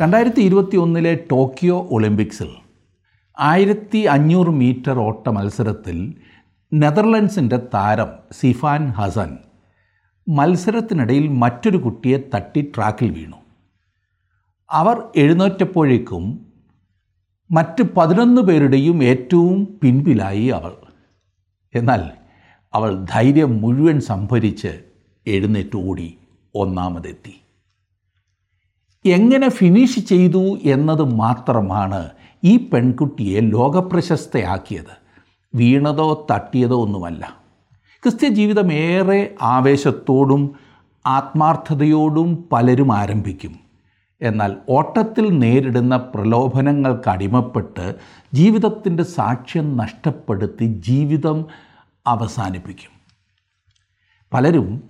രണ്ടായിരത്തി ഇരുപത്തി ഒന്നിലെ ടോക്കിയോ ഒളിമ്പിക്സിൽ ആയിരത്തി അഞ്ഞൂറ് മീറ്റർ ഓട്ട മത്സരത്തിൽ നെതർലൻഡ്സിന്റെ താരം സിഫാൻ ഹസൻ മത്സരത്തിനിടയിൽ മറ്റൊരു കുട്ടിയെ തട്ടി ട്രാക്കിൽ വീണു. അവർ എഴുന്നേറ്റപ്പോഴേക്കും മറ്റ് പതിനൊന്ന് പേരുടെയും ഏറ്റവും പിൻപിലായി അവൾ. എന്നാൽ അവൾ ധൈര്യം മുഴുവൻ സംഭരിച്ച് എഴുന്നേറ്റ് ഓടി ഒന്നാമതെത്തി. എങ്ങനെ ഫിനിഷ് ചെയ്തു എന്നത് മാത്രമാണ് ഈ പെൺകുട്ടിയെ ലോകപ്രശസ്തയാക്കിയത്. വീണതോ തട്ടിയതോ ഒന്നുമല്ല. ക്രിസ്ത്യ ജീവിതം ഏറെ ആവേശത്തോടും ആത്മാർത്ഥതയോടും പലരും ആരംഭിക്കും. എന്നാൽ ഓട്ടത്തിൽ നേരിടുന്ന പ്രലോഭനങ്ങൾക്ക് അടിമപ്പെട്ട് ജീവിതത്തിന്റെ സാക്ഷ്യം നഷ്ടപ്പെടുത്തി ജീവിതം അവസാനിപ്പിക്കും. പലരും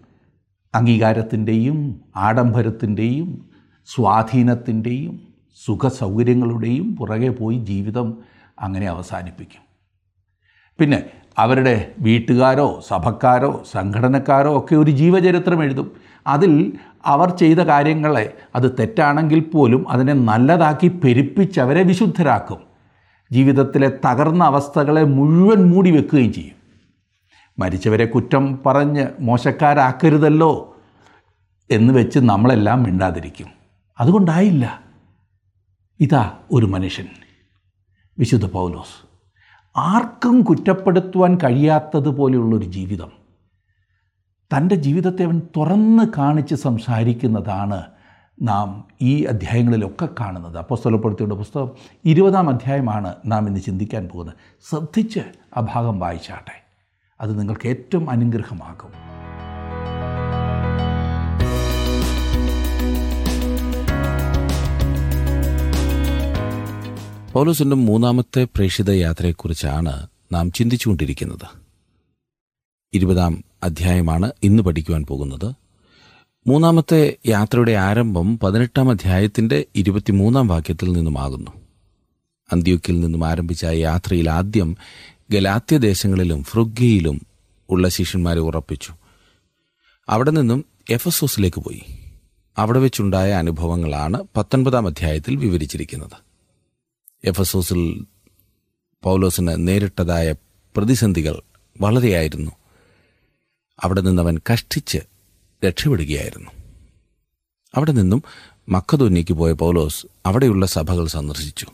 അംഗീകാരത്തിന്റെയും ആഡംബരത്തിന്റെയും സ്വാധീനത്തിന്റെയും സുഖസൗകര്യങ്ങളുടെയും പുറകെ പോയി ജീവിതം അങ്ങനെ അവസാനിപ്പിക്കും. പിന്നെ അവരുടെ വീട്ടുകാരോ സഭക്കാരോ സംഘടനക്കാരോ ഒക്കെ ഒരു ജീവചരിത്രം എഴുതും. അതിൽ അവർ ചെയ്ത കാര്യങ്ങളെ അത് തെറ്റാണെങ്കിൽ പോലും അതിനെ നല്ലതാക്കി പെരുപ്പിച്ച് അവരെ വിശുദ്ധരാക്കും. ജീവിതത്തിലെ തകർന്ന അവസ്ഥകളെ മുഴുവൻ മൂടി വെക്കുകയും ചെയ്യും. മരിച്ചവരെ കുറ്റം പറഞ്ഞ് മോശക്കാരാക്കരുതല്ലോ എന്ന് വെച്ച് നമ്മളെല്ലാം മിണ്ടാതിരിക്കും. അതുകൊണ്ടായില്ല. ഇതാ ഒരു മനുഷ്യൻ വിശുദ്ധ പൗലോസ്. ആർക്കും കുറ്റപ്പെടുത്തുവാൻ കഴിയാത്തതുപോലെയുള്ളൊരു ജീവിതം. തന്റെ ജീവിതത്തെ അവൻ തുറന്ന് കാണിച്ച് സംസാരിക്കുന്നതാണ് നാം ഈ അധ്യായങ്ങളിലൊക്കെ കാണുന്നത്. അപ്പോസ്തലപ്പെടുത്തിയുടെ പുസ്തകം ഇരുപതാം അധ്യായമാണ് നാം ഇന്ന് ചിന്തിക്കാൻ പോകുന്നത്. ശ്രദ്ധിച്ച് ആ ഭാഗം വായിച്ചാട്ടെ. അത് നിങ്ങൾക്ക് ഏറ്റവും അനുഗ്രഹമാകും. പൗലോസിന്റെ മൂന്നാമത്തെ പ്രേക്ഷിത യാത്രയെക്കുറിച്ചാണ് നാം ചിന്തിച്ചുകൊണ്ടിരിക്കുന്നത്. ഇരുപതാം അധ്യായമാണ് ഇന്ന് പഠിക്കുവാൻ പോകുന്നത്. മൂന്നാമത്തെ യാത്രയുടെ ആരംഭം പതിനെട്ടാം അധ്യായത്തിന്റെ ഇരുപത്തിമൂന്നാം വാക്യത്തിൽ നിന്നുമാകുന്നു. അന്ത്യോക്കിൽ നിന്നും ആരംഭിച്ച യാത്രയിൽ ആദ്യം ഗലാത്യദേശങ്ങളിലും ദേശങ്ങളിലും ഉള്ള ശിഷ്യന്മാരെ ഉറപ്പിച്ചു. അവിടെ നിന്നും എഫസോസിലേക്ക് പോയി. അവിടെ വെച്ചുണ്ടായ അനുഭവങ്ങളാണ് പത്തൊൻപതാം അധ്യായത്തിൽ വിവരിച്ചിരിക്കുന്നത്. എഫസോസിൽ പൗലോസിന് നേരിട്ടതായ പ്രതിസന്ധികൾ വളരെയായിരുന്നു. അവിടെ നിന്നവൻ കഷ്ടിച്ച് രക്ഷപ്പെടുകയായിരുന്നു. അവിടെ നിന്നും മക്കതോന്നിക്ക് പോയ പൗലോസ് അവിടെയുള്ള സഭകൾ സന്ദർശിച്ചു.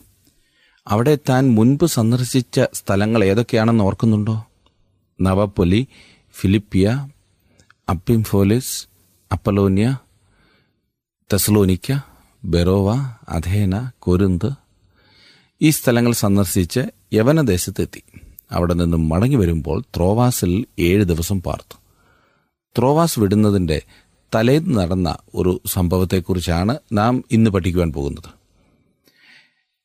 അവിടെ താൻ മുൻപ് സന്ദർശിച്ച സ്ഥലങ്ങൾ ഏതൊക്കെയാണെന്ന് ഓർക്കുന്നുണ്ടോ? നവപ്പൊലി ഫിലിപ്പിയ അപ്പിംഫോലിസ് അപ്പലോനിയ തെസ്ലോനിക്ക ബെറോവ അഥേന കൊരുന്ത് ഈ സ്ഥലങ്ങൾ സന്ദർശിച്ച് യവനദേശത്തെത്തി. അവിടെ നിന്നും മടങ്ങി വരുമ്പോൾ ത്രോവാസിൽ ഏഴ് ദിവസം പാർത്തു. ത്രോവാസ് വിടുന്നതിന്റെ തലേന്ന് നടന്ന ഒരു സംഭവത്തെക്കുറിച്ചാണ് നാം ഇന്ന് പഠിക്കുവാൻ പോകുന്നത്.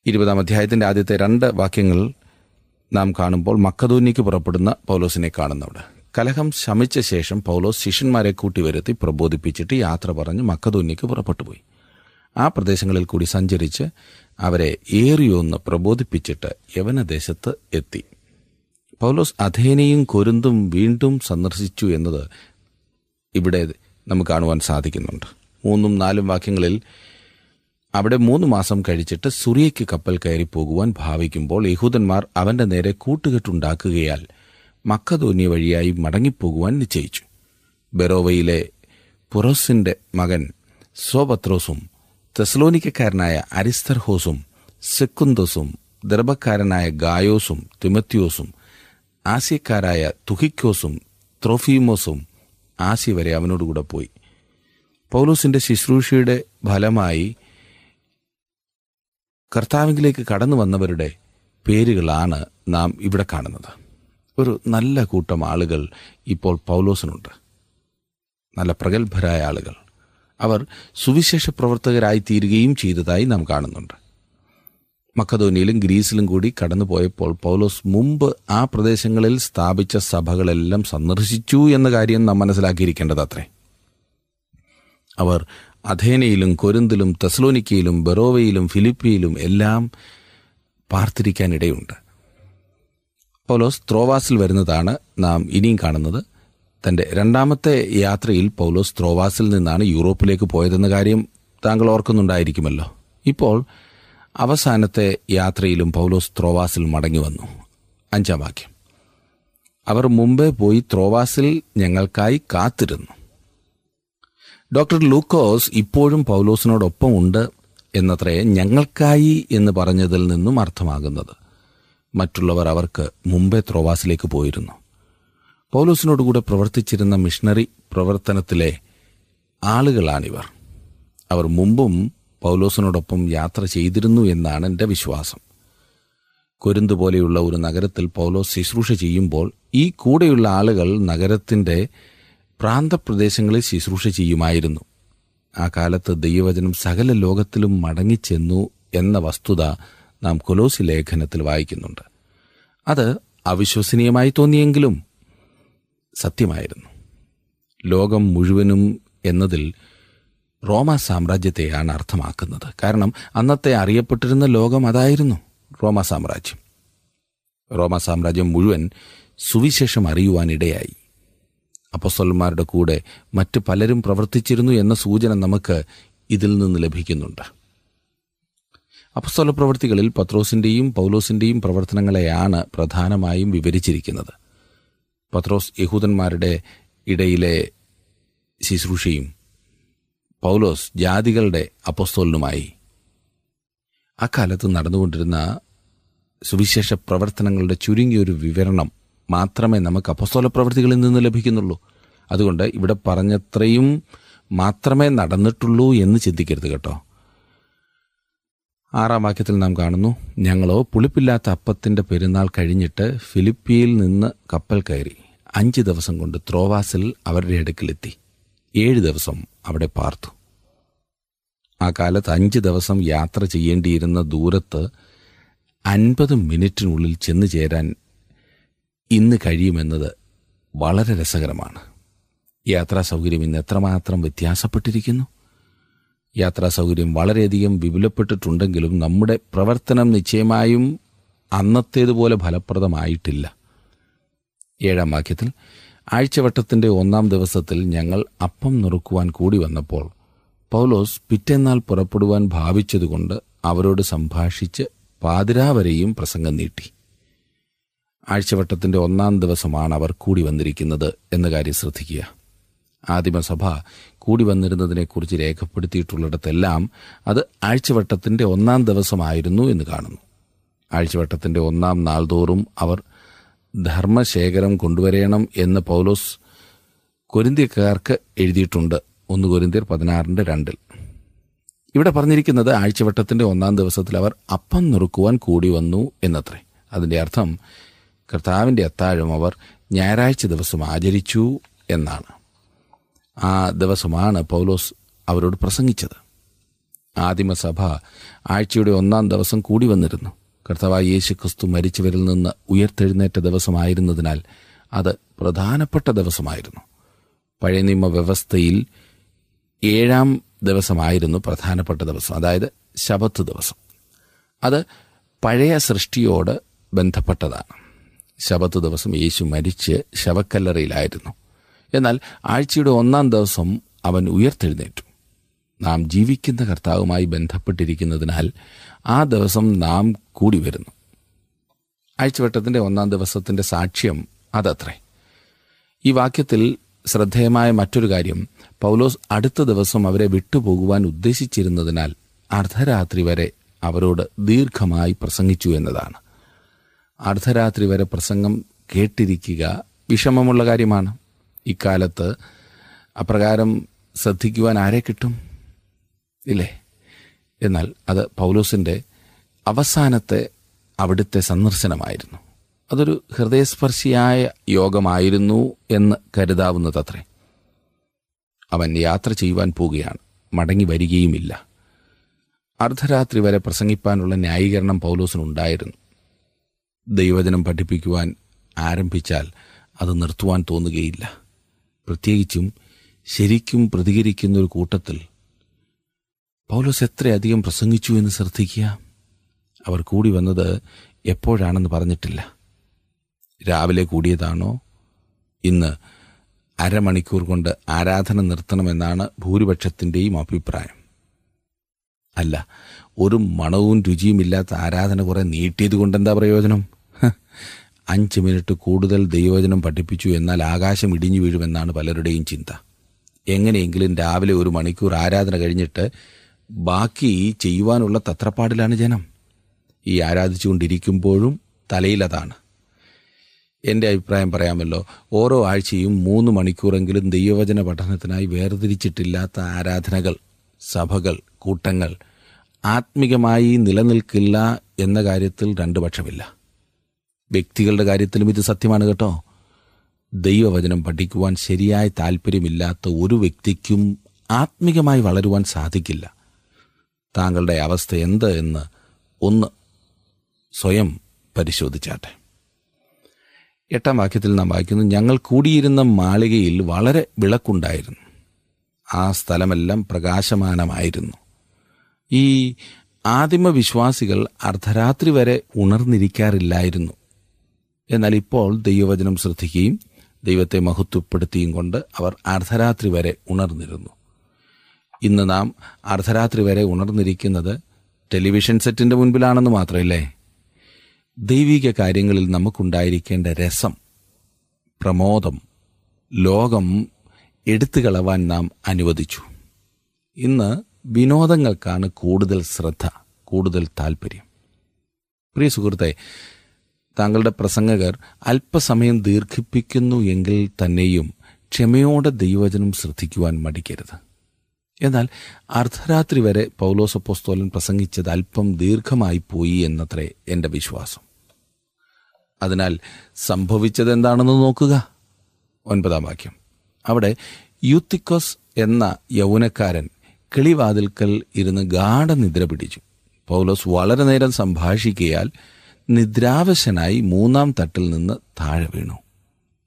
ഇരുപതാം അധ്യായത്തിന്റെ ആദ്യത്തെ രണ്ട് വാക്യങ്ങൾ നാം കാണുമ്പോൾ മക്കതൂന്നിക്ക് പുറപ്പെടുന്ന പൗലോസിനെ കാണുന്നവിടെ കലഹം ശമിച്ച ശേഷം പൗലോസ് ശിഷ്യന്മാരെ കൂട്ടി വരുത്തി പ്രബോധിപ്പിച്ചിട്ട് യാത്ര പറഞ്ഞ് മക്കതൂന്നിക്ക് പുറപ്പെട്ടു ആ പ്രദേശങ്ങളിൽ കൂടി സഞ്ചരിച്ച് അവരെ ഏറിയൊന്ന് പ്രബോധിപ്പിച്ചിട്ട് യവനദേശത്ത് എത്തി. പൗലോസ് അധേനയും കൊരുന്തും വീണ്ടും സന്ദർശിച്ചു എന്നത് ഇവിടെ നമുക്ക് കാണുവാൻ സാധിക്കുന്നുണ്ട്. മൂന്നും നാലും വാക്യങ്ങളിൽ അവിടെ മൂന്ന് മാസം കഴിച്ചിട്ട് സുറിയയ്ക്ക് കപ്പൽ കയറി പോകുവാൻ ഭാവിക്കുമ്പോൾ യഹൂദന്മാർ അവന്റെ നേരെ കൂട്ടുകെട്ടുണ്ടാക്കുകയാൽ മക്കതോന്യ വഴിയായി മടങ്ങിപ്പോകുവാൻ നിശ്ചയിച്ചു. ബെറോവയിലെ പുറോസിന്റെ മകൻ സോപത്രോസും തെസ്ലോനിക്കക്കാരനായ അരിസ്തർഹോസും സെക്കുന്തോസും ദർഭക്കാരനായ ഗായോസും തിമത്യോസും ആസ്യക്കാരായ തുഹിക്കോസും ത്രോഫീമോസും ആസി വരെ അവനോടുകൂടെ പോയി. പൗലോസിന്റെ ശുശ്രൂഷയുടെ ഫലമായി കർത്താവിലേക്ക് കടന്നു വന്നവരുടെ പേരുകളാണ് നാം ഇവിടെ കാണുന്നത്. ഒരു നല്ല കൂട്ടം ആളുകൾ ഇപ്പോൾ പൗലോസിനുണ്ട്. നല്ല പ്രഗത്ഭരായ ആളുകൾ. അവർ സുവിശേഷ പ്രവർത്തകരായി തീരുകയും ചെയ്തതായി നാം കാണുന്നുണ്ട്. മക്കതോനിയിലും ഗ്രീസിലും കൂടി കടന്നുപോയപ്പോൾ പൗലോസ് മുമ്പ് ആ പ്രദേശങ്ങളിൽ സ്ഥാപിച്ച സഭകളെല്ലാം സന്ദർശിച്ചു എന്ന കാര്യം നാം മനസ്സിലാക്കിയിരിക്കേണ്ടത് അത്രേ. അവർ അഥേനയിലും കൊരിന്തിലും തെസ്ലോനിക്കയിലും ബെറോവയിലും ഫിലിപ്പിയിലും എല്ലാം പാർത്തിരിക്കാനിടയുണ്ട്. പൗലോസ് ത്രോവാസിൽ വരുന്നതാണ് നാം ഇനിയും കാണുന്നത്. തന്റെ രണ്ടാമത്തെ യാത്രയിൽ പൗലോസ് ത്രോവാസിൽ നിന്നാണ് യൂറോപ്പിലേക്ക് പോയതെന്ന കാര്യം താങ്കൾ ഓർക്കുന്നുണ്ടായിരിക്കുമല്ലോ. ഇപ്പോൾ അവസാനത്തെ യാത്രയിലും പൗലോസ് ത്രോവാസിൽ മടങ്ങി വന്നു. അഞ്ചാം വാക്യം. അവർ മുമ്പേ പോയി ത്രോവാസിൽ ഞങ്ങൾക്കായി കാത്തിരുന്നു. ഡോക്ടർ ലൂക്കോസ് ഇപ്പോഴും പൗലോസിനോടൊപ്പം ഉണ്ട് എന്നത്രേ ഞങ്ങൾക്കായി എന്ന് പറഞ്ഞതിൽ നിന്നും അർത്ഥമാകുന്നത്. മറ്റുള്ളവർ അവർക്ക് മുമ്പേ ത്രോവാസിലേക്ക് പോയിരുന്നു. പൗലോസിനോടുകൂടെ പ്രവർത്തിച്ചിരുന്ന മിഷണറി പ്രവർത്തനത്തിലെ ആളുകളാണിവർ. അവർ മുമ്പും പൗലോസിനോടൊപ്പം യാത്ര ചെയ്തിരുന്നു എന്നാണ് എന്റെ വിശ്വാസം. കൊരുന്ത് പോലെയുള്ള ഒരു നഗരത്തിൽ പൗലോസ് ശുശ്രൂഷ ചെയ്യുമ്പോൾ ഈ കൂടെയുള്ള ആളുകൾ നഗരത്തിന്റെ പ്രാന്തപ്രദേശങ്ങളിൽ ശുശ്രൂഷ ചെയ്യുമായിരുന്നു. ആ കാലത്ത് ദൈവവചനം സകല ലോകത്തിലും മടങ്ങിച്ചെന്നു എന്ന വസ്തുത നാം കൊലോസി ലേഖനത്തിൽ വായിക്കുന്നുണ്ട്. അത് അവിശ്വസനീയമായി തോന്നിയെങ്കിലും സത്യമായിരുന്നു. ലോകം മുഴുവനും എന്നതിൽ റോമ സാമ്രാജ്യത്തെയാണ് അർത്ഥമാക്കുന്നത്. കാരണം അന്നത്തെ അറിയപ്പെട്ടിരുന്ന ലോകം അതായിരുന്നു റോമ സാമ്രാജ്യം. റോമ സാമ്രാജ്യം മുഴുവൻ സുവിശേഷം അറിയുവാനിടയായി. അപ്പസ്വലന്മാരുടെ കൂടെ മറ്റ് പലരും പ്രവർത്തിച്ചിരുന്നു എന്ന സൂചന നമുക്ക് ഇതിൽ നിന്ന് ലഭിക്കുന്നുണ്ട്. അപ്പസ്വല പ്രവൃത്തികളിൽ പത്രോസിന്റെയും പൗലോസിന്റെയും പ്രവർത്തനങ്ങളെയാണ് പ്രധാനമായും വിവരിച്ചിരിക്കുന്നത്. പത്രോസ് യഹൂദന്മാരുടെ ഇടയിലെ ശുശ്രൂഷയും പൗലോസ് ജാതികളുടെ അപ്പസ്തോലിനുമായി. അക്കാലത്ത് നടന്നുകൊണ്ടിരുന്ന സുവിശേഷ പ്രവർത്തനങ്ങളുടെ ചുരുങ്ങിയൊരു വിവരണം മാത്രമേ നമുക്ക് അപ്പസ്തോല പ്രവൃത്തികളിൽ നിന്ന് ലഭിക്കുന്നുള്ളൂ. അതുകൊണ്ട് ഇവിടെ പറഞ്ഞത്രയും മാത്രമേ നടന്നിട്ടുള്ളൂ എന്ന് ചിന്തിക്കരുത് കേട്ടോ. ആറാം വാക്യത്തിൽ നാം കാണുന്നു ഞങ്ങളോ പുളിപ്പില്ലാത്ത അപ്പത്തിന്റെ പെരുന്നാൾ കഴിഞ്ഞിട്ട് ഫിലിപ്പിയിൽ നിന്ന് കപ്പൽ കയറി അഞ്ച് ദിവസം കൊണ്ട് ത്രോവാസിൽ അവരുടെ അടുക്കിലെത്തി. ഏഴ് ദിവസം അവിടെ പാർത്തു. ആ കാലത്ത് അഞ്ച് ദിവസം യാത്ര ചെയ്യേണ്ടിയിരുന്ന ദൂരത്ത് അൻപത് മിനിറ്റിനുള്ളിൽ ചെന്നു ചേരാൻ ഇന്ന് കഴിയുമെന്നത് വളരെ രസകരമാണ്. യാത്രാ സൗകര്യം ഇന്ന് എത്രമാത്രം വ്യത്യാസപ്പെട്ടിരിക്കുന്നു. യാത്രാ സൗകര്യം വളരെയധികം വിപുലപ്പെട്ടിട്ടുണ്ടെങ്കിലും നമ്മുടെ പ്രവർത്തനം നിശ്ചയമായും അന്നത്തേതുപോലെ ഫലപ്രദമായിട്ടില്ല. ഏഴാം വാക്യത്തിൽ ആഴ്ചവട്ടത്തിന്റെ ഒന്നാം ദിവസത്തിൽ ഞങ്ങൾ അപ്പം നുറുക്കുവാൻ കൂടി വന്നപ്പോൾ പൗലോസ് പിറ്റേന്നാൾ പുറപ്പെടുവാൻ ഭാവിച്ചതുകൊണ്ട് അവരോട് സംഭാഷിച്ച് പാതിരാവരെയും പ്രസംഗം നീട്ടി. ആഴ്ചവട്ടത്തിന്റെ ഒന്നാം ദിവസമാണ് അവർ കൂടി വന്നിരിക്കുന്നത് എന്ന കാര്യം ശ്രദ്ധിക്കുക. ആദിമസഭ കൂടി വന്നിരുന്നതിനെക്കുറിച്ച് രേഖപ്പെടുത്തിയിട്ടുള്ളിടത്തെല്ലാം അത് ആഴ്ചവട്ടത്തിന്റെ ഒന്നാം ദിവസമായിരുന്നു എന്ന് കാണുന്നു. ആഴ്ചവട്ടത്തിന്റെ ഒന്നാം നാൾതോറും അവർ ധർമ്മശേഖരം കൊണ്ടുവരേണം എന്ന് പൗലോസ് കൊരിന്ത്യക്കാർക്ക് എഴുതിയിട്ടുണ്ട്. ഒന്ന് കൊരിന്ത്യർ പതിനാറിന്റെ രണ്ടിൽ. ഇവിടെ പറഞ്ഞിരിക്കുന്നത് ആഴ്ചവട്ടത്തിന്റെ ഒന്നാം ദിവസത്തിൽ അവർ അപ്പം നുറുക്കുവാൻ കൂടി വന്നു എന്നത്രേ. അതിന്റെ അർത്ഥം കർത്താവിന്റെ അത്താഴം അവർ ഞായറാഴ്ച ദിവസം ആചരിച്ചു എന്നാണ്. ആ ദിവസമാണ് പൗലോസ് അവരോട് പ്രസംഗിച്ചത്. ആദിമസഭ ആഴ്ചയുടെ ഒന്നാം ദിവസം കൂടി വന്നിരുന്നു. കർത്താവായ യേശു ക്രിസ്തു മരിച്ചവരിൽ നിന്ന് ഉയർത്തെഴുന്നേറ്റ ദിവസമായിരുന്നതിനാൽ അത് പ്രധാനപ്പെട്ട ദിവസമായിരുന്നു. പഴയ നിയമ വ്യവസ്ഥയിൽ ഏഴാം ദിവസമായിരുന്നു പ്രധാനപ്പെട്ട ദിവസം അതായത് ശബത്ത് ദിവസം. അത് പഴയ സൃഷ്ടിയോട് ബന്ധപ്പെട്ടതാണ്. ശബത്ത് ദിവസം യേശു മരിച്ച് ശവക്കല്ലറയിലായിരുന്നു. എന്നാൽ ആഴ്ചയുടെ ഒന്നാം ദിവസം അവൻ ഉയർത്തെഴുന്നേറ്റു. നാം ജീവിക്കുന്ന കർത്താവുമായി ബന്ധപ്പെട്ടിരിക്കുന്നതിനാൽ ആ ദിവസം നാം കൂടി വരുന്നു. ആഴ്ചവട്ടത്തിന്റെ ഒന്നാം ദിവസത്തിന്റെ സാക്ഷ്യം അതത്രേ. ഈ വാക്യത്തിൽ ശ്രദ്ധേയമായ മറ്റൊരു കാര്യം പൗലോസ് അടുത്ത ദിവസം അവരെ വിട്ടുപോകുവാൻ ഉദ്ദേശിച്ചിരുന്നതിനാൽ അർദ്ധരാത്രി വരെ അവരോട് ദീർഘമായി പ്രസംഗിച്ചു എന്നതാണ്. അർദ്ധരാത്രി വരെ പ്രസംഗം കേട്ടിരിക്കുക വിഷമമുള്ള കാര്യമാണ്. ഇക്കാലത്ത് അപ്രകാരം ശ്രദ്ധിക്കുവാൻ ആരെ കിട്ടും? ഇല്ലേ? എന്നാൽ അത് പൗലോസിന്റെ അവസാനത്തെ അവിടുത്തെ സന്ദർശനമായിരുന്നു. അതൊരു ഹൃദയസ്പർശിയായ യോഗമായിരുന്നു എന്ന് കരുതാവുന്നതത്രേ. അവൻ യാത്ര ചെയ്യുവാൻ പോവുകയാണ്. മടങ്ങി വരികയുമില്ല. അർദ്ധരാത്രി വരെ പ്രസംഗിപ്പാനുള്ള ന്യായീകരണം പൗലോസിനുണ്ടായിരുന്നു. ദൈവജനം പഠിപ്പിക്കുവാൻ ആരംഭിച്ചാൽ അത് നിർത്തുവാൻ തോന്നുകയില്ല. പ്രത്യേകിച്ചും ശരിക്കും പ്രതികരിക്കുന്ന ഒരു കൂട്ടത്തിൽ പൗലോസ് എത്രയധികം പ്രസംഗിച്ചു എന്ന് ശ്രദ്ധിക്കുക? അവർ കൂടി വന്നത് എപ്പോഴാണെന്ന് പറഞ്ഞിട്ടില്ല. രാവിലെ കൂടിയതാണോ? ഇന്ന് അരമണിക്കൂർ കൊണ്ട് ആരാധന നിർത്തണമെന്നാണ് ഭൂരിപക്ഷത്തിന്റെയും അഭിപ്രായം. അല്ല ഒരു മണവും രുചിയുമില്ലാത്ത ആരാധന കുറെ നീട്ടിയത് കൊണ്ട് എന്താ പ്രയോജനം അഞ്ച് മിനിറ്റ് കൂടുതൽ ദൈവവചനം പഠിപ്പിച്ചു എന്നാൽ ആകാശം ഇടിഞ്ഞു വീഴുമെന്നാണ് പലരുടെയും ചിന്ത. എങ്ങനെയെങ്കിലും രാവിലെ ഒരു മണിക്കൂർ ആരാധന കഴിഞ്ഞിട്ട് ബാക്കി ചെയ്യുവാനുള്ള തത്രപ്പാടിലാണ് ജനം. ഈ ആരാധിച്ചുകൊണ്ടിരിക്കുമ്പോഴും തലയിലതാണ് എന്റെ അഭിപ്രായം പറയാമല്ലോ. ഓരോ ആഴ്ചയും മൂന്ന് മണിക്കൂറെങ്കിലും ദൈവവചന പഠനത്തിനായി വേർതിരിച്ചിട്ടില്ലാത്ത ആരാധനകൾ സഭകൾ കൂട്ടങ്ങൾ ആത്മികമായി നിലനിൽക്കില്ല എന്ന കാര്യത്തിൽ രണ്ടു പക്ഷമില്ല വ്യക്തികളുടെ കാര്യത്തിലും ഇത് സത്യമാണ് കേട്ടോ. ദൈവവചനം പഠിക്കുവാൻ ശരിയായ താല്പര്യമില്ലാത്ത ഒരു വ്യക്തിക്കും ആത്മികമായി വളരുവാൻ സാധിക്കില്ല. താങ്കളുടെ അവസ്ഥ എന്ത് എന്ന് ഒന്ന് സ്വയം പരിശോധിച്ചാട്ടെ. എട്ടാം വാക്യത്തിൽ നാം വായിക്കുന്നു ഞങ്ങൾ കൂടിയിരുന്ന മാളികയിൽ വളരെ വിളക്കുണ്ടായിരുന്നു. ആ സ്ഥലമെല്ലാം പ്രകാശമാനമായിരുന്നു. ഈ ആദിമ വിശ്വാസികൾ അർദ്ധരാത്രി വരെ ഉണർന്നിരിക്കാറില്ലായിരുന്നു. എന്നാൽ ഇപ്പോൾ ദൈവവചനം ശ്രദ്ധിക്കുകയും ദൈവത്തെ മഹത്വപ്പെടുത്തിയും കൊണ്ട് അവർ അർദ്ധരാത്രി വരെ ഉണർന്നിരുന്നു. ഇന്ന് നാം അർദ്ധരാത്രി വരെ ഉണർന്നിരിക്കുന്നത് ടെലിവിഷൻ സെറ്റിന്റെ മുൻപിലാണെന്ന് മാത്രമല്ലേ? ദൈവിക കാര്യങ്ങളിൽ നമുക്കുണ്ടായിരിക്കേണ്ട രസം പ്രമോദം ലോകം എടുത്തു കളവാൻ നാം അനുവദിച്ചു. ഇന്ന് വിനോദങ്ങൾക്കാണ് കൂടുതൽ ശ്രദ്ധ കൂടുതൽ താല്പര്യം പ്രിയ സുഹൃത്തെ താങ്കളുടെ പ്രസംഗകർ അല്പസമയം ദീർഘിപ്പിക്കുന്നു എങ്കിൽ തന്നെയും ക്ഷമയോടെ ദൈവവചനം ശ്രദ്ധിക്കുവാൻ മടിക്കരുത്. എന്നാൽ അർദ്ധരാത്രി വരെ പൗലോസപ്പോസ്തോലൻ പ്രസംഗിച്ചത് അല്പം ദീർഘമായി പോയി എന്നത്രേ എന്റെ വിശ്വാസം. അതിനാൽ സംഭവിച്ചത് എന്താണെന്ന് നോക്കുക. ഒൻപതാം വാക്യം. അവിടെ യൂത്തിക്കോസ് എന്ന യൗവനക്കാരൻ കിളിവാതിൽക്കൽ ഇരുന്ന് ഗാഠനിദ്ര പിടിച്ചു. പൗലോസ് വളരെ നേരം സംഭാഷിക്കയാൽ നിദ്രാവശനായി മൂന്നാം തട്ടിൽ നിന്ന് താഴെ വീണു.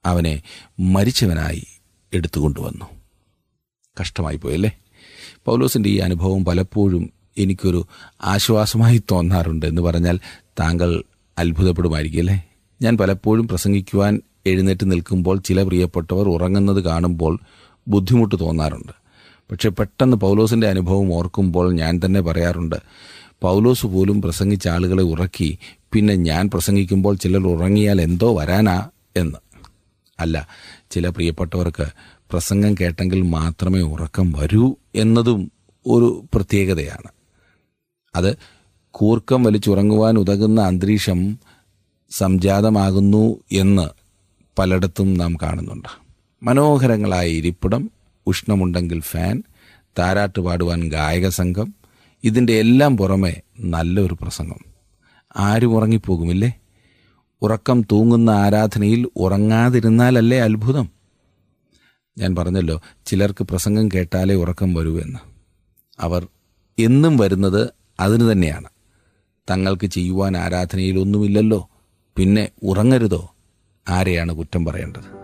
അവനെ മരിച്ചവനായി എടുത്തുകൊണ്ടുവന്നു. കഷ്ടമായി പോയല്ലേ പൗലോസിന്റെ ഈ അനുഭവം പലപ്പോഴും എനിക്കൊരു ആശ്വാസമായി തോന്നാറുണ്ട് എന്ന് പറഞ്ഞാൽ താങ്കൾ അത്ഭുതപ്പെടുമായിരിക്കും അല്ലേ ഞാൻ പലപ്പോഴും പ്രസംഗിക്കുവാൻ എഴുന്നേറ്റ് നിൽക്കുമ്പോൾ ചില പ്രിയപ്പെട്ടവർ ഉറങ്ങുന്നത് കാണുമ്പോൾ ബുദ്ധിമുട്ട് തോന്നാറുണ്ട്. പക്ഷെ പെട്ടെന്ന് പൗലോസിന്റെ അനുഭവം ഓർക്കുമ്പോൾ ഞാൻ തന്നെ പറയാറുണ്ട് പൗലോസ് പോലും പ്രസംഗിച്ച ആളുകളെ ഉറക്കി പിന്നെ ഞാൻ പ്രസംഗിക്കുമ്പോൾ ചിലർ ഉറങ്ങിയാൽ എന്തോ വരാനാ എന്ന്. അല്ല ചില പ്രിയപ്പെട്ടവർക്ക് പ്രസംഗം കേട്ടെങ്കിൽ മാത്രമേ ഉറക്കം വരൂ എന്നതും ഒരു പ്രത്യേകതയാണ്. അത് കൂർക്കം വലിച്ചുറങ്ങുവാൻ ഉതകുന്ന അന്തരീക്ഷം സംജാതമാകുന്നു എന്ന് പലയിടത്തും നാം കാണുന്നുണ്ട്. മനോഹരങ്ങളായ ഇരിപ്പിടം ഉഷ്ണമുണ്ടെങ്കിൽ ഫാൻ താരാട്ട് പാടുവാൻ ഗായക സംഘം ഇതിന്റെ എല്ലാം പുറമെ നല്ലൊരു പ്രസംഗം. ആരും ഉറങ്ങിപ്പോകുമില്ലേ? ഉറക്കം തൂങ്ങുന്ന ആരാധനയിൽ ഉറങ്ങാതിരുന്നാലല്ലേ അത്ഭുതം? ഞാൻ പറഞ്ഞല്ലോ ചിലർക്ക് പ്രസംഗം കേട്ടാലേ ഉറക്കം വരൂ എന്ന്. അവർ എന്നും വരുന്നത് അതിന് തന്നെയാണ്. തങ്ങൾക്ക് ചെയ്യുവാൻ ആരാധനയിൽ ഒന്നുമില്ലല്ലോ പിന്നെ ഉറങ്ങരുതോ? ആരെയാണ് കുറ്റം പറയേണ്ടത്?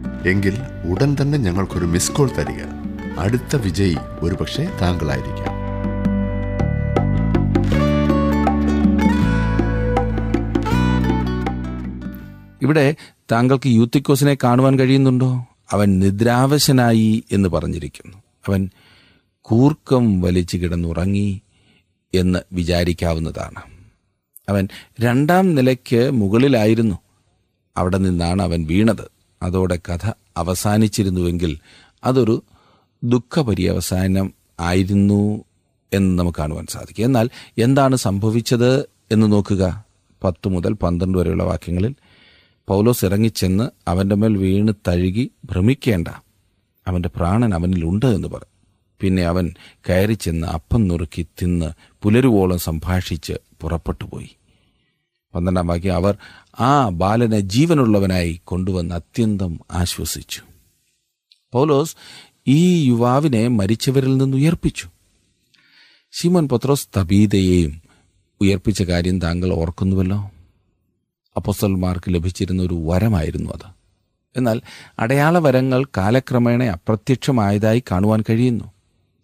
എങ്കിൽ ഉടൻ തന്നെ ഞങ്ങൾക്കൊരു മിസ് കോൾ തരിക. അടുത്ത വിജയി ഒരുപക്ഷെ താങ്കളായിരിക്കാം. ഇവിടെ താങ്കൾക്ക് യൂത്തിക്കോസിനെ കാണുവാൻ കഴിയുന്നുണ്ടോ? അവൻ നിദ്രാവശനായി എന്ന് പറഞ്ഞിരിക്കുന്നു. അവൻ കൂർക്കം വലിച്ചു കിടന്നുറങ്ങി എന്ന് വിചാരിക്കാവുന്നതാണ്. അവൻ രണ്ടാം നിലയ്ക്ക് മുകളിലായിരുന്നു. അവിടെ നിന്നാണ് അവൻ വീണത്. അതോടെ കഥ അവസാനിച്ചിരുന്നുവെങ്കിൽ അതൊരു ദുഃഖപര്യവസാനം ആയിരുന്നു എന്ന് നമുക്ക് കാണുവാൻ സാധിക്കും. എന്നാൽ എന്താണ് സംഭവിച്ചത് എന്ന് നോക്കുക. പത്ത് മുതൽ പന്ത്രണ്ട് വരെയുള്ള വാക്യങ്ങളിൽ പൗലോസ് ഇറങ്ങിച്ചെന്ന് അവന്റെ മേൽ വീണ് തഴുകി ഭ്രമിക്കേണ്ട. അവന്റെ പ്രാണൻ അവനിലുണ്ട് എന്ന് പറ. പിന്നെ അവൻ കയറി ചെന്ന് അപ്പം നുറുക്കി തിന്ന് പുലരുവോളം സംഭാഷിച്ച് പുറപ്പെട്ടു പോയി പന്ത്രണ്ടാം വാക്യം അവർ ആ ബാലനെ ജീവനുള്ളവനായി കൊണ്ടുവന്ന് അത്യന്തം ആശ്വസിച്ചു. പൗലോസ് ഈ യുവാവിനെ മരിച്ചവരിൽ നിന്ന് ഉയർപ്പിച്ചു. ശിമോൻ പത്രോസ് തബീതയെയും ഉയർപ്പിച്ച കാര്യം താങ്കൾ ഓർക്കുന്നുവല്ലോ? അപ്പോസ്തലന്മാർക്ക് ലഭിച്ചിരുന്ന ഒരു വരമായിരുന്നു അത്. എന്നാൽ അടയാള വരങ്ങൾ കാലക്രമേണ അപ്രത്യക്ഷമായതായി കാണുവാൻ കഴിയുന്നു.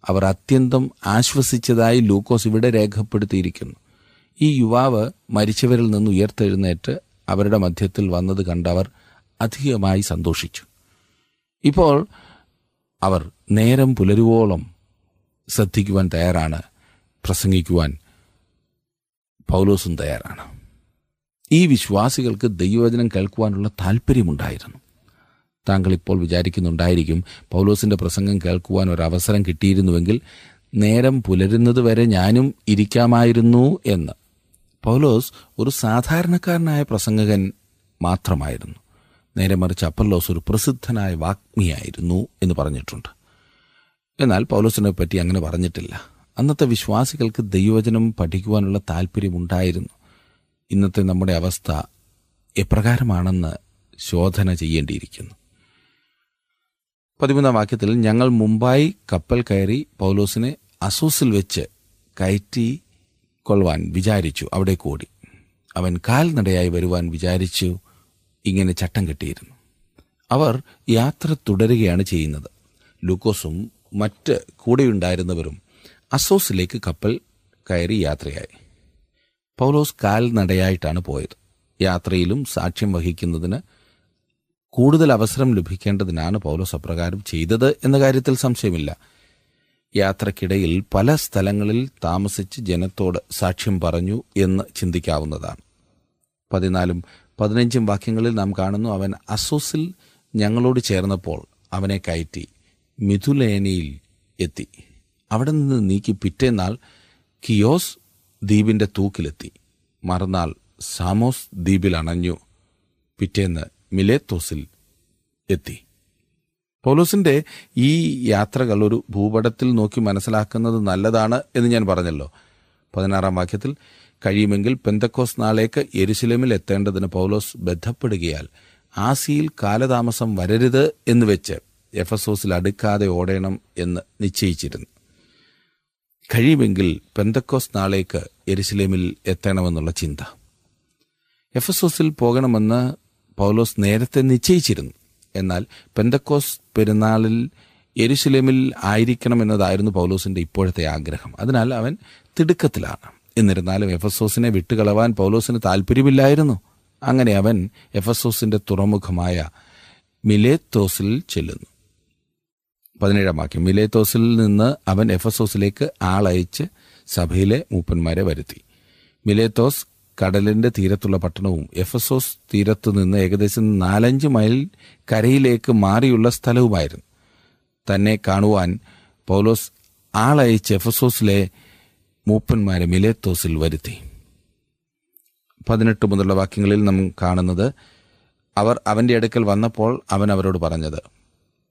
അവർ അത്യന്തം ആശ്വസിച്ചതായി ലൂക്കോസ് ഇവിടെ രേഖപ്പെടുത്തിയിരിക്കുന്നു. ഈ യുവാവ് മരിച്ചവരിൽ നിന്ന് ഉയർത്തെഴുന്നേറ്റ് അവരുടെ മധ്യത്തിൽ വന്നത് കണ്ടവർ അധികമായി സന്തോഷിച്ചു. ഇപ്പോൾ അവർ നേരം പുലരുവോളം ശ്രദ്ധിക്കുവാൻ തയ്യാറാണ് പ്രസംഗിക്കുവാൻ പൗലോസും തയ്യാറാണ്. ഈ വിശ്വാസികൾക്ക് ദൈവവചനം കേൾക്കുവാനുള്ള താല്പര്യമുണ്ടായിരുന്നു താങ്കൾ ഇപ്പോൾ വിചാരിക്കുന്നുണ്ടായിരിക്കും പൗലോസിന്റെ പ്രസംഗം കേൾക്കുവാൻ ഒരു അവസരം കിട്ടിയിരുന്നുവെങ്കിൽ നേരം പുലരുന്നത് വരെ ഞാനും ഇരിക്കാമായിരുന്നു എന്ന്. പൗലോസ് ഒരു സാധാരണക്കാരനായ പ്രസംഗകൻ മാത്രമായിരുന്നു. നേരെ മറിച്ച് അപ്പല്ലോസ് ഒരു പ്രസിദ്ധനായ വാഗ്മിയായിരുന്നു എന്ന് പറഞ്ഞിട്ടുണ്ട്. എന്നാൽ പൗലോസിനെ പറ്റി അങ്ങനെ പറഞ്ഞിട്ടില്ല. അന്നത്തെ വിശ്വാസികൾക്ക് ദൈവവചനം പഠിക്കുവാനുള്ള താല്പര്യമുണ്ടായിരുന്നു ഇന്നത്തെ നമ്മുടെ അവസ്ഥ എപ്രകാരമാണെന്ന് ശോധന ചെയ്യേണ്ടിയിരിക്കുന്നു. പതിമൂന്നാം വാക്യത്തിൽ ഞങ്ങൾ മുംബൈ കപ്പൽ കയറി പൗലോസിനെ അസോസിൽ വെച്ച് കയറ്റി കൊള്ളുവാൻ വിചാരിച്ചു. അവിടെ കൂടി. അവൻ കാൽനടയായി വരുവാൻ വിചാരിച്ചു. ഇങ്ങനെ ചട്ടം കെട്ടിയിരുന്നു. അവർ യാത്ര തുടരുകയാണ് ചെയ്യുന്നത്. ലൂക്കോസും മറ്റ് കൂടെയുണ്ടായിരുന്നവരും അസോസിലേക്ക് കപ്പൽ കയറി യാത്രയായി. പൗലോസ് കാൽനടയായിട്ടാണ് പോയത്. യാത്രയിലും സാക്ഷ്യം വഹിക്കുന്നതിന് കൂടുതൽ അവസരം ലഭിക്കേണ്ടതിനാണ് പൗലോസ് അപ്രകാരം ചെയ്തത് എന്ന കാര്യത്തിൽ സംശയമില്ല. യാത്രക്കിടയിൽ പല സ്ഥലങ്ങളിൽ താമസിച്ച് ജനത്തോട് സാക്ഷ്യം പറഞ്ഞു എന്ന് ചിന്തിക്കാവുന്നതാണ്. പതിനാലും പതിനഞ്ചും വാക്യങ്ങളിൽ നാം കാണുന്നു അവൻ അസോസിൽ ഞങ്ങളോട് ചേർന്നപ്പോൾ അവനെ കയറ്റി മിഥുലേനയിൽ എത്തി. അവിടെ നിന്ന് നീക്കി പിറ്റേന്നാൾ കിയോസ് ദ്വീപിന്റെ തൂക്കിലെത്തി. മറുനാൾ സാമോസ് ദ്വീപിൽ അണഞ്ഞു. പിറ്റേന്ന് മിലേത്തോസിൽ എത്തി. പൗലോസിന്റെ ഈ യാത്രകൾ ഒരു ഭൂപടത്തിൽ നോക്കി മനസ്സിലാക്കുന്നത് നല്ലതാണ് എന്ന് ഞാൻ പറഞ്ഞല്ലോ. പതിനാറാം വാക്യത്തിൽ കഴിയുമെങ്കിൽ പെന്തക്കോസ് നാളേക്ക് എരുശിലമിൽ എത്തേണ്ടതിന് പൗലോസ് ബന്ധപ്പെടുകയാൽ ആസിയിൽ കാലതാമസം വരരുത് എന്ന് വെച്ച് എഫസോസിൽ അടുക്കാതെ ഓടേണം എന്ന് നിശ്ചയിച്ചിരുന്നു. കഴിയുമെങ്കിൽ പെന്തക്കോസ് നാളേക്ക് എരുശിലേമിൽ എത്തണമെന്നുള്ള ചിന്ത. എഫസോസിൽ പോകണമെന്ന് പൗലോസ് നേരത്തെ നിശ്ചയിച്ചിരുന്നു. എന്നാൽ പെന്തക്കോസ് പെരുന്നാളിൽ എരുശിലേമിൽ ആയിരിക്കണമെന്നതായിരുന്നു പൗലോസിന്റെ ഇപ്പോഴത്തെ ആഗ്രഹം. അതിനാൽ അവൻ തിടുക്കത്തിലാണ്. എന്നിരുന്നാലും എഫസോസിനെ വിട്ടുകളവാൻ പൗലോസിന് താല്പര്യമില്ലായിരുന്നു അങ്ങനെ അവൻ എഫസോസിന്റെ തുറമുഖമായ മിലേത്തോസിൽ ചെല്ലുന്നു. പതിനേഴാം വാക്യം. മിലേത്തോസിൽ നിന്ന് അവൻ എഫസോസിലേക്ക് ആളയച്ച് സഭയിലെ മൂപ്പന്മാരെ വരുത്തി. മിലേത്തോസ് കടലിന്റെ തീരത്തുള്ള പട്ടണവും എഫസോസ് തീരത്തു നിന്ന് ഏകദേശം നാലഞ്ച് മൈൽ കരയിലേക്ക് മാറിയുള്ള സ്ഥലവുമായിരുന്നു. തന്നെ കാണുവാൻ പൗലോസ് ആളയച്ച് എഫസോസിലെ മൂപ്പന്മാരെ മിലേത്തോസിൽ വരുത്തി. പതിനെട്ട് മുതലുള്ള വാക്യങ്ങളിൽ നാം കാണുന്നത് അവർ അവന്റെ അടുക്കൽ വന്നപ്പോൾ അവൻ അവരോട് പറഞ്ഞത്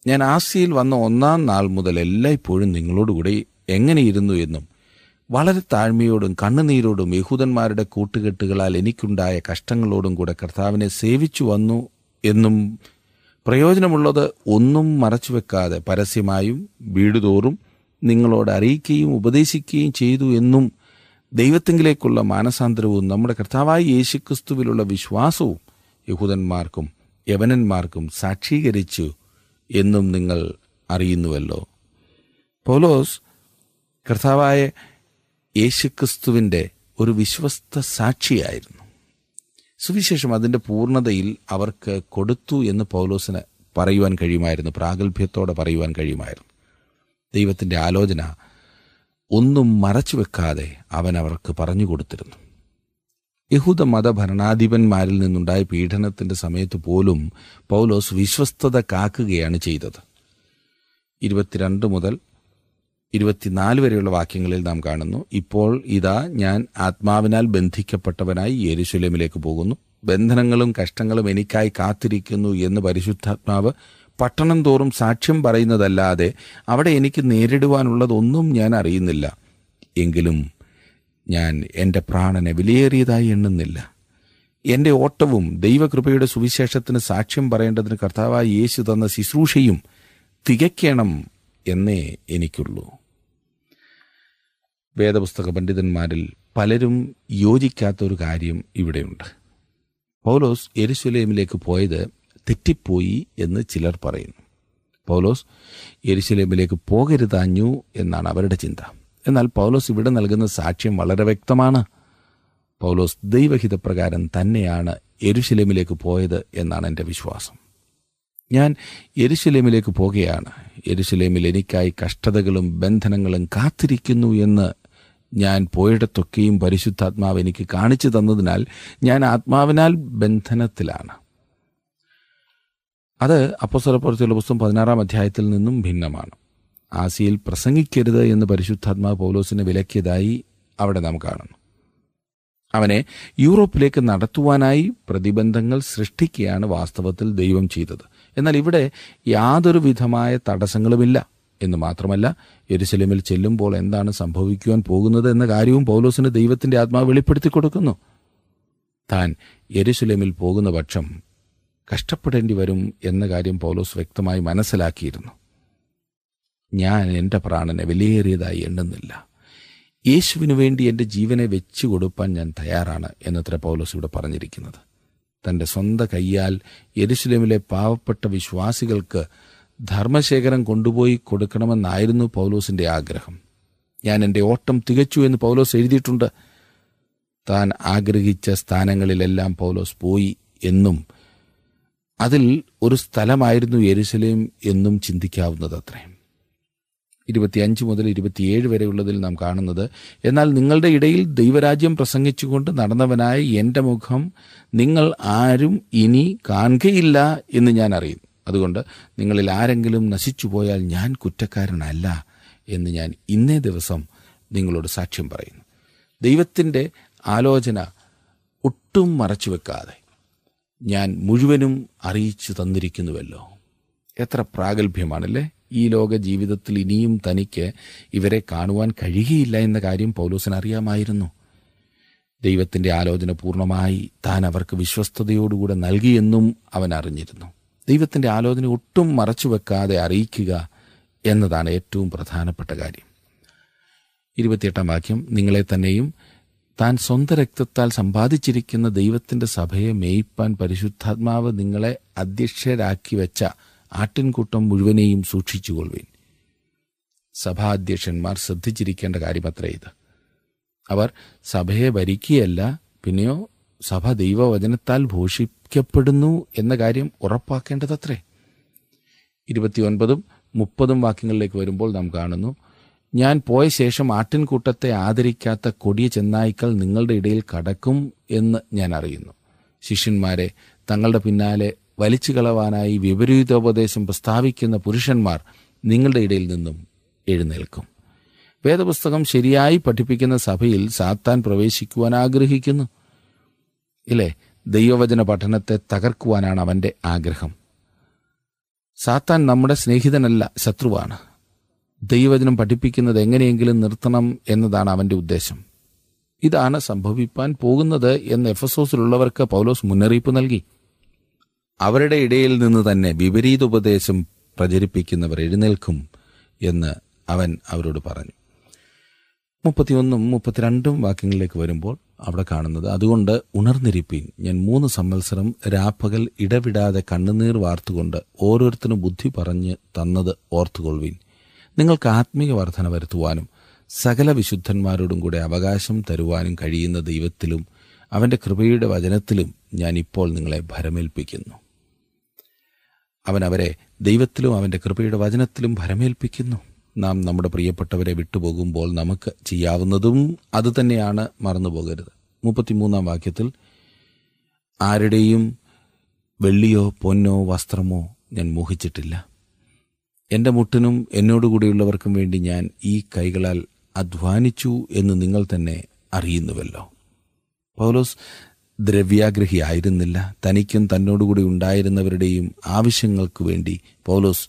ഞാൻ ആസിയിൽ വന്ന ഒന്നാം നാൾ മുതൽ എല്ലായ്പ്പോഴും നിങ്ങളോടുകൂടി എങ്ങനെയിരുന്നു എന്നും വളരെ താഴ്മയോടും കണ്ണുനീരോടും യഹൂദന്മാരുടെ കൂട്ടുകെട്ടുകളാൽ എനിക്കുണ്ടായ കഷ്ടങ്ങളോടും കൂടെ കർത്താവിനെ സേവിച്ചു വന്നു എന്നും പ്രയോജനമുള്ളത് ഒന്നും മറച്ചുവെക്കാതെ പരസ്യമായും വീടുതോറും നിങ്ങളോട് അറിയിക്കുകയും ഉപദേശിക്കുകയും ചെയ്തു എന്നും ദൈവത്തെങ്കിലേക്കുള്ള മാനസാന്തരവും നമ്മുടെ കർത്താവായ യേശുക്രിസ്തുവിലുള്ള വിശ്വാസവും യഹൂദന്മാർക്കും യവനന്മാർക്കും സാക്ഷീകരിച്ചു എന്നും നിങ്ങൾ അറിയുന്നുവല്ലോ. പൗലോസ് കർത്താവായ യേശുക്രിസ്തുവിന്റെ ഒരു വിശ്വസ്ത സാക്ഷിയായിരുന്നു. സുവിശേഷം അതിന്റെ പൂർണതയിൽ അവർക്ക് കൊടുത്തു എന്ന് പൗലോസിന് പറയുവാൻ കഴിയുമായിരുന്നു പ്രാഗൽഭ്യത്തോടെ പറയുവാൻ കഴിയുമായിരുന്നു. ദൈവത്തിന്റെ ആലോചന ഒന്നും മറച്ചു വെക്കാതെ അവൻ അവർക്ക് പറഞ്ഞു കൊടുത്തിരുന്നു. യഹൂദ മത ഭരണാധിപന്മാരിൽ നിന്നുണ്ടായ പീഡനത്തിന്റെ സമയത്ത് പോലും പൗലോസ് വിശ്വസ്തത കാക്കുകയാണ് ചെയ്തത്. ഇരുപത്തിരണ്ട് മുതൽ ഇരുപത്തിനാല് വരെയുള്ള വാക്യങ്ങളിൽ നാം കാണുന്നു ഇപ്പോൾ ഇതാ ഞാൻ ആത്മാവിനാൽ ബന്ധിക്കപ്പെട്ടവനായി യേരുശലേമിലേക്ക് പോകുന്നു. ബന്ധനങ്ങളും കഷ്ടങ്ങളും എനിക്കായി കാത്തിരിക്കുന്നു എന്ന് പരിശുദ്ധാത്മാവ് പട്ടണം തോറും സാക്ഷ്യം പറയുന്നതല്ലാതെ അവിടെ എനിക്ക് നേരിടുവാനുള്ളതൊന്നും ഞാൻ അറിയുന്നില്ല. എങ്കിലും ഞാൻ എന്റെ പ്രാണനെ വിലയേറിയതായി എണ്ണുന്നില്ല. എന്റെ ഓട്ടവും ദൈവകൃപയുടെ സുവിശേഷത്തിന് സാക്ഷ്യം പറയേണ്ടതിന് കർത്താവായി യേശു തന്ന ശുശ്രൂഷയും തികയ്ക്കണം എന്നേ എനിക്കുള്ളൂ. വേദപുസ്തക പണ്ഡിതന്മാരിൽ പലരും യോജിക്കാത്തൊരു കാര്യം ഇവിടെയുണ്ട്. പൗലോസ് എരുശുലേമിലേക്ക് പോയത് തെറ്റിപ്പോയി എന്ന് ചിലർ പറയുന്നു. പൗലോസ് എരുശലേമിലേക്ക് പോകരുതാഞ്ഞു എന്നാണ് അവരുടെ ചിന്ത. എന്നാൽ പൗലോസ് ഇവിടെ നൽകുന്ന സാക്ഷ്യം വളരെ വ്യക്തമാണ്. പൗലോസ് ദൈവഹിതപ്രകാരം തന്നെയാണ് എരുശലേമിലേക്ക് പോയത് എന്നാണ് എന്റെ വിശ്വാസം. ഞാൻ എരുശലേമിലേക്ക് പോകുകയാണ്. എരുശലേമിൽ എനിക്കായി കഷ്ടതകളും ബന്ധനങ്ങളും കാത്തിരിക്കുന്നു എന്ന് ഞാൻ പോയിടത്തൊക്കെയും പരിശുദ്ധാത്മാവ് എനിക്ക് കാണിച്ചു തന്നതിനാൽ ഞാൻ ആത്മാവിനാൽ ബന്ധനത്തിലാണ്. അത് അപ്പോസ്തലപ്രവൃത്തിയുള്ള പുസ്തകം പതിനാറാം അധ്യായത്തിൽ നിന്നും ഭിന്നമാണ്. ആസിയിൽ പ്രസംഗിക്കരുത് എന്ന് പരിശുദ്ധാത്മാവ് പൗലോസിനെ വിലക്കിയതായി അവിടെ നാം കാണുന്നു. അവനെ യൂറോപ്പിലേക്ക് നടത്തുവാനായി പ്രതിബന്ധങ്ങൾ സൃഷ്ടിക്കുകയാണ് വാസ്തവത്തിൽ ദൈവം ചെയ്തത്. എന്നാൽ ഇവിടെ യാതൊരു വിധമായ തടസ്സങ്ങളുമില്ല. എന്ന് മാത്രമല്ല യെരുസലേമിൽ ചെല്ലുമ്പോൾ എന്താണ് സംഭവിക്കുവാൻ പോകുന്നത് എന്ന കാര്യവും പൗലോസിന് ദൈവത്തിന്റെ ആത്മാവ് വെളിപ്പെടുത്തി കൊടുക്കുന്നു. താൻ യെരുസലേമിൽ പോകുന്ന പക്ഷം കഷ്ടപ്പെടേണ്ടി വരും എന്ന കാര്യം പൗലോസ് വ്യക്തമായി മനസ്സിലാക്കിയിരുന്നു. ഞാൻ എന്റെ പ്രാണനെ വിലയേറിയതായി എണ്ണുന്നില്ല. യേശുവിനു വേണ്ടി എന്റെ ജീവനെ വെച്ചു കൊടുപ്പാൻ ഞാൻ തയ്യാറാണ് എന്നത്ര പൗലോസ് ഇവിടെ പറഞ്ഞിരിക്കുന്നത്. തന്റെ സ്വന്തം കൈയാൽ യെരുശലേമിലെ പാവപ്പെട്ട വിശ്വാസികൾക്ക് ധർമ്മശേഖരം കൊണ്ടുപോയി കൊടുക്കണമെന്നായിരുന്നു പൗലോസിന്റെ ആഗ്രഹം. ഞാൻ എന്റെ ഓട്ടം തികച്ചു എന്ന് പൗലോസ് എഴുതിയിട്ടുണ്ട്. താൻ ആഗ്രഹിച്ച സ്ഥാനങ്ങളിലെല്ലാം പൗലോസ് പോയി എന്നും അതിൽ ഒരു സ്ഥലമായിരുന്നു യെരുസലേം എന്നും ചിന്തിക്കാവുന്നത് അത്രയും ഇരുപത്തിയഞ്ച് മുതൽ ഇരുപത്തിയേഴ് വരെയുള്ളതിൽ നാം കാണുന്നത്. എന്നാൽ നിങ്ങളുടെ ഇടയിൽ ദൈവരാജ്യം പ്രസംഗിച്ചുകൊണ്ട് നടന്നവനായ എന്റെ മുഖം നിങ്ങൾ ആരും ഇനി കാണുകയില്ല എന്ന് ഞാൻ അറിയും. അതുകൊണ്ട് നിങ്ങളിൽ ആരെങ്കിലും നശിച്ചു പോയാൽ ഞാൻ കുറ്റക്കാരനല്ല എന്ന് ഞാൻ ഇന്നേ ദിവസം നിങ്ങളോട് സാക്ഷ്യം പറയുന്നു. ദൈവത്തിന്റെ ആലോചന ഒട്ടും മറച്ചു വെക്കാതെ ഞാൻ മുഴുവനും അറിയിച്ചു തന്നിരിക്കുന്നുവല്ലോ. എത്ര പ്രാഗൽഭ്യമാണല്ലേ? ഈ ലോക ജീവിതത്തിൽ ഇനിയും തനിക്ക് ഇവരെ കാണുവാൻ കഴിയുകയില്ല എന്ന കാര്യം പൗലോസിന് അറിയാമായിരുന്നു. ദൈവത്തിന്റെ ആലോചന പൂർണമായി താൻ അവർക്ക് വിശ്വസ്തയോടുകൂടെ നൽകിയെന്നും അവൻ അറിഞ്ഞിരുന്നു. ദൈവത്തിന്റെ ആലോചന ഒട്ടും മറച്ചു വെക്കാതെ അറിയിക്കുക എന്നതാണ് ഏറ്റവും പ്രധാനപ്പെട്ട കാര്യം. ഇരുപത്തിയെട്ടാം വാക്യം നിങ്ങളെ തന്നെയും താൻ സ്വന്തം രക്തത്താൽ സമ്പാദിച്ചിരിക്കുന്ന ദൈവത്തിന്റെ സഭയെ മേയിപ്പാൻ പരിശുദ്ധാത്മാവ് നിങ്ങളെ അധ്യക്ഷരാക്കി വെച്ച ആട്ടിൻകൂട്ടം മുഴുവനെയും സൂക്ഷിച്ചുകൊള്ളുവിൻ. സഭാധ്യക്ഷന്മാർ ശ്രദ്ധിച്ചിരിക്കേണ്ട കാര്യമത്രേ ഇത്. അവർ സഭയെ ഭരിക്കുകയല്ല പിന്നെയോ സഭ ദൈവവചനത്താൽ ഭൂഷിക്കപ്പെടുന്നു എന്ന കാര്യം ഉറപ്പാക്കേണ്ടതത്രേ. ഇരുപത്തിയൊൻപതും മുപ്പതും വാക്യങ്ങളിലേക്ക് വരുമ്പോൾ നാം കാണുന്നു ഞാൻ പോയ ശേഷം ആട്ടിൻകൂട്ടത്തെ ആദരിക്കാത്ത കൊടിയ ചെന്നായ്ക്കൾ നിങ്ങളുടെ ഇടയിൽ കടക്കും എന്ന് ഞാൻ അറിയുന്നു. ശിഷ്യന്മാരെ തങ്ങളുടെ പിന്നാലെ വലിച്ചു കളവാനായി വിപരീതോപദേശം പ്രസ്താവിക്കുന്ന പുരുഷന്മാർ നിങ്ങളുടെ ഇടയിൽ നിന്നും എഴുന്നേൽക്കും. വേദപുസ്തകം ശരിയായി പഠിപ്പിക്കുന്ന സഭയിൽ സാത്താൻ പ്രവേശിക്കുവാൻ ആഗ്രഹിക്കുന്നു. ഇല്ലേ? ദൈവവചന പഠനത്തെ തകർക്കുവാനാണ് അവന്റെ ആഗ്രഹം. സാത്താൻ നമ്മുടെ സ്നേഹിതനല്ല ശത്രുവാണ്. ദൈവവചനം പഠിപ്പിക്കുന്നത് എങ്ങനെയെങ്കിലും നിർത്തണം എന്നതാണ് അവന്റെ ഉദ്ദേശം. ഇതാണ് സംഭവിപ്പാൻ പോകുന്നത് എന്ന് എഫസോസിലുള്ളവർക്ക് പൗലോസ് മുന്നറിയിപ്പ് നൽകി. അവരുടെ ഇടയിൽ നിന്ന് തന്നെ വിപരീത ഉപദേശം പ്രചരിപ്പിക്കുന്നവർ എഴുന്നേൽക്കും എന്ന് അവൻ അവരോട് പറഞ്ഞു. മുപ്പത്തിയൊന്നും മുപ്പത്തിരണ്ടും വാക്യങ്ങളിലേക്ക് വരുമ്പോൾ അവിടെ കാണുന്നത് അതുകൊണ്ട് ഉണർന്നിരിപ്പീൻ. ഞാൻ മൂന്ന് സംവത്സരം രാപ്പകൽ ഇടവിടാതെ കണ്ണുനീർ വാർത്തുകൊണ്ട് ഓരോരുത്തരും ബുദ്ധി പറഞ്ഞ് തന്നത് ഓർത്തുകൊള്ളുവീൻ. നിങ്ങൾക്ക് ആത്മീയ വർധന വരുത്തുവാനും സകല വിശുദ്ധന്മാരോടും കൂടെ അവകാശം തരുവാനും കഴിയുന്ന ദൈവത്തിലും അവന്റെ കൃപയുടെ വചനത്തിലും ഞാൻ ഇപ്പോൾ നിങ്ങളെ ഭരമേൽപ്പിക്കുന്നു. അവൻ അവരെ ദൈവത്തിലും അവന്റെ കൃപയുടെ വചനത്തിലും ഭരമേൽപ്പിക്കുന്നു. നാം നമ്മുടെ പ്രിയപ്പെട്ടവരെ വിട്ടുപോകുമ്പോൾ നമുക്ക് ചെയ്യാവുന്നതും അതുതന്നെയാണ് മറന്നുപോകരുത്. മുപ്പത്തിമൂന്നാം വാക്യത്തിൽ ആരുടെയും വെള്ളിയോ പൊന്നോ വസ്ത്രമോ ഞാൻ മോഹിച്ചിട്ടില്ല. എന്റെ മുട്ടിനും എന്നോടുകൂടിയുള്ളവർക്കും വേണ്ടി ഞാൻ ഈ കൈകളാൽ അധ്വാനിച്ചു എന്ന് നിങ്ങൾ തന്നെ അറിയുന്നുവല്ലോ. പൗലോസ് ദ്രവ്യാഗ്രഹിയായിരുന്നില്ല. തനിക്കും തന്നോടുകൂടി ഉണ്ടായിരുന്നവരുടെയും ആവശ്യങ്ങൾക്ക് വേണ്ടി പൗലോസ്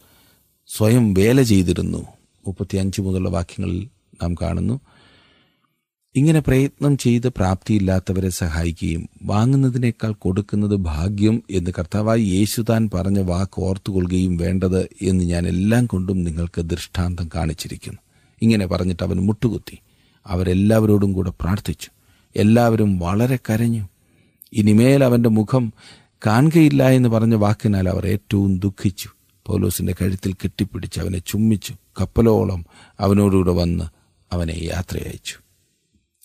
സ്വയം വേല ചെയ്തിരുന്നു. മുപ്പത്തിയഞ്ച് മുതലുള്ള വാക്യങ്ങളിൽ നാം കാണുന്നു ഇങ്ങനെ പ്രയത്നം ചെയ്ത് പ്രാപ്തിയില്ലാത്തവരെ സഹായിക്കുകയും വാങ്ങുന്നതിനേക്കാൾ കൊടുക്കുന്നത് ഭാഗ്യം എന്ന് കർത്താവായി യേശു താൻ പറഞ്ഞ വാക്ക് ഓർത്തുകൊള്ളുകയും വേണ്ടത് എന്ന് ഞാൻ എല്ലാം കൊണ്ടും നിങ്ങൾക്ക് ദൃഷ്ടാന്തം കാണിച്ചിരിക്കുന്നു. ഇങ്ങനെ പറഞ്ഞിട്ട് അവൻ മുട്ടുകുത്തി. അവരെല്ലാവരോടും കൂടെ പ്രാർത്ഥിച്ചു. എല്ലാവരും വളരെ കരഞ്ഞു. ഇനിമേൽ അവന്റെ മുഖം കാണുകയില്ല എന്ന് പറഞ്ഞ വാക്കിനാൽ അവർ ഏറ്റവും ദുഃഖിച്ചു. പൗലോസിന്റെ കഴുത്തിൽ കെട്ടിപ്പിടിച്ച് അവനെ ചുമ്മിച്ചു കപ്പലോളം അവനോടുകൂടെ വന്ന് അവനെ യാത്രയച്ചു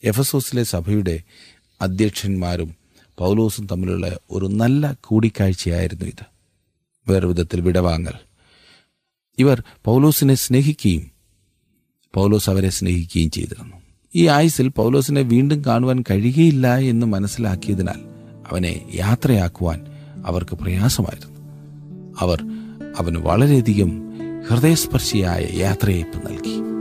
എഫസോസിലെ സഭയുടെ അധ്യക്ഷന്മാരും പൗലോസും തമ്മിലുള്ള ഒരു നല്ല കൂടിക്കാഴ്ചയായിരുന്നു ഇത്. വേറെ വിധത്തിൽ വിടവാങ്ങൽ. ഇവർ പൗലോസിനെ സ്നേഹിക്കുകയും പൗലോസ് അവരെ സ്നേഹിക്കുകയും ചെയ്തിരുന്നു. ഈ ആയുസിൽ പൗലോസിനെ വീണ്ടും കാണുവാൻ കഴിയുകയില്ല എന്ന് മനസ്സിലാക്കിയതിനാൽ അവനെ യാത്രയാക്കുവാൻ അവർക്ക് പ്രയാസമായിരുന്നു. അവർ അവന് വളരെയധികം ഹൃദയസ്പർശിയായ യാത്രയയപ്പ് നൽകി.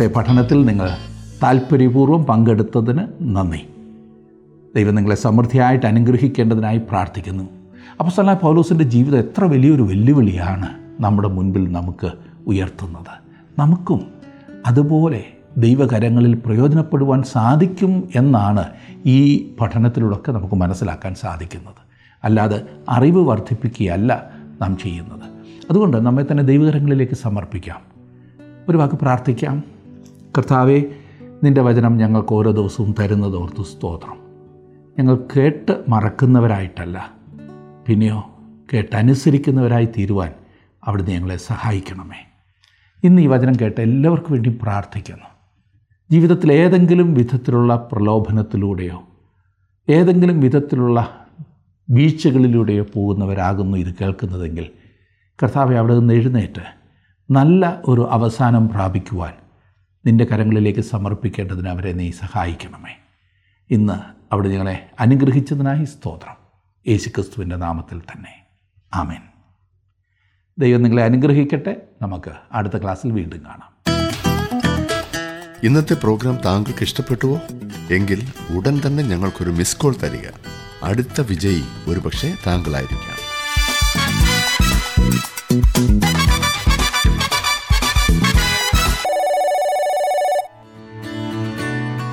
ഇന്നത്തെ പഠനത്തിൽ നിങ്ങൾ താല്പര്യപൂർവം പങ്കെടുത്തതിന് നന്ദി. ദൈവം നിങ്ങളെ സമൃദ്ധിയായിട്ട് അനുഗ്രഹിക്കേണ്ടതിനായി പ്രാർത്ഥിക്കുന്നു. അപ്പസ്തലനായ പൗലോസിന്റെ ജീവിതം എത്ര വലിയൊരു വെല്ലുവിളിയാണ് നമ്മുടെ മുൻപിൽ നമുക്ക് ഉയർത്തുന്നത്. നമുക്കും അതുപോലെ ദൈവകരങ്ങളിൽ പ്രയോജനപ്പെടുവാൻ സാധിക്കും എന്നാണ് ഈ പഠനത്തിലൂടെയൊക്കെ നമുക്ക് മനസ്സിലാക്കാൻ സാധിക്കുന്നത്. അല്ലാതെ അറിവ് വർദ്ധിപ്പിക്കുകയല്ല നാം ചെയ്യുന്നത്. അതുകൊണ്ട് നമ്മെ തന്നെ ദൈവകരങ്ങളിലേക്ക് സമർപ്പിക്കാം. ഒരു വാക്ക് പ്രാർത്ഥിക്കാം. കർത്താവെ നിന്റെ വചനം ഞങ്ങൾക്ക് ഓരോ ദിവസവും തരുന്നത് ഓർത്തു സ്തോത്രം. ഞങ്ങൾ കേട്ട് മറക്കുന്നവരായിട്ടല്ല. പിന്നെയോ കേട്ടനുസരിക്കുന്നവരായി തീരുവാൻ അവിടുന്ന് ഞങ്ങളെ സഹായിക്കണമേ. ഇന്ന് ഈ വചനം കേട്ട് എല്ലാവർക്കും വേണ്ടി പ്രാർത്ഥിക്കുന്നു. ജീവിതത്തിൽ ഏതെങ്കിലും വിധത്തിലുള്ള പ്രലോഭനത്തിലൂടെയോ ഏതെങ്കിലും വിധത്തിലുള്ള വീഴ്ചകളിലൂടെയോ പോകുന്നവരാകുന്നു ഇത് കേൾക്കുന്നതെങ്കിൽ കർത്താവെ അവിടെ നിന്ന് എഴുന്നേറ്റ് നല്ല ഒരു അവസാനം പ്രാപിക്കുവാൻ നിന്റെ കരങ്ങളിലേക്ക് സമർപ്പിക്കേണ്ടതിന് അവരെ നീ സഹായിക്കണമേ. ഇന്ന് അവിടെ ഞങ്ങളെ അനുഗ്രഹിച്ചതിനായി സ്തോത്രം. യേശുക്രിസ്തുവിന്റെ നാമത്തിൽ തന്നെ. ആമേൻ. ദൈവം നിങ്ങളെ അനുഗ്രഹിക്കട്ടെ. നമുക്ക് അടുത്ത ക്ലാസ്സിൽ വീണ്ടും കാണാം. ഇന്നത്തെ പ്രോഗ്രാം താങ്കൾക്ക് ഇഷ്ടപ്പെട്ടുവോ? എങ്കിൽ ഉടൻ തന്നെ ഞങ്ങൾക്കൊരു മിസ് കോൾ തരിക. അടുത്ത വിജയി ഒരുപക്ഷെ താങ്കളായിരിക്കാം.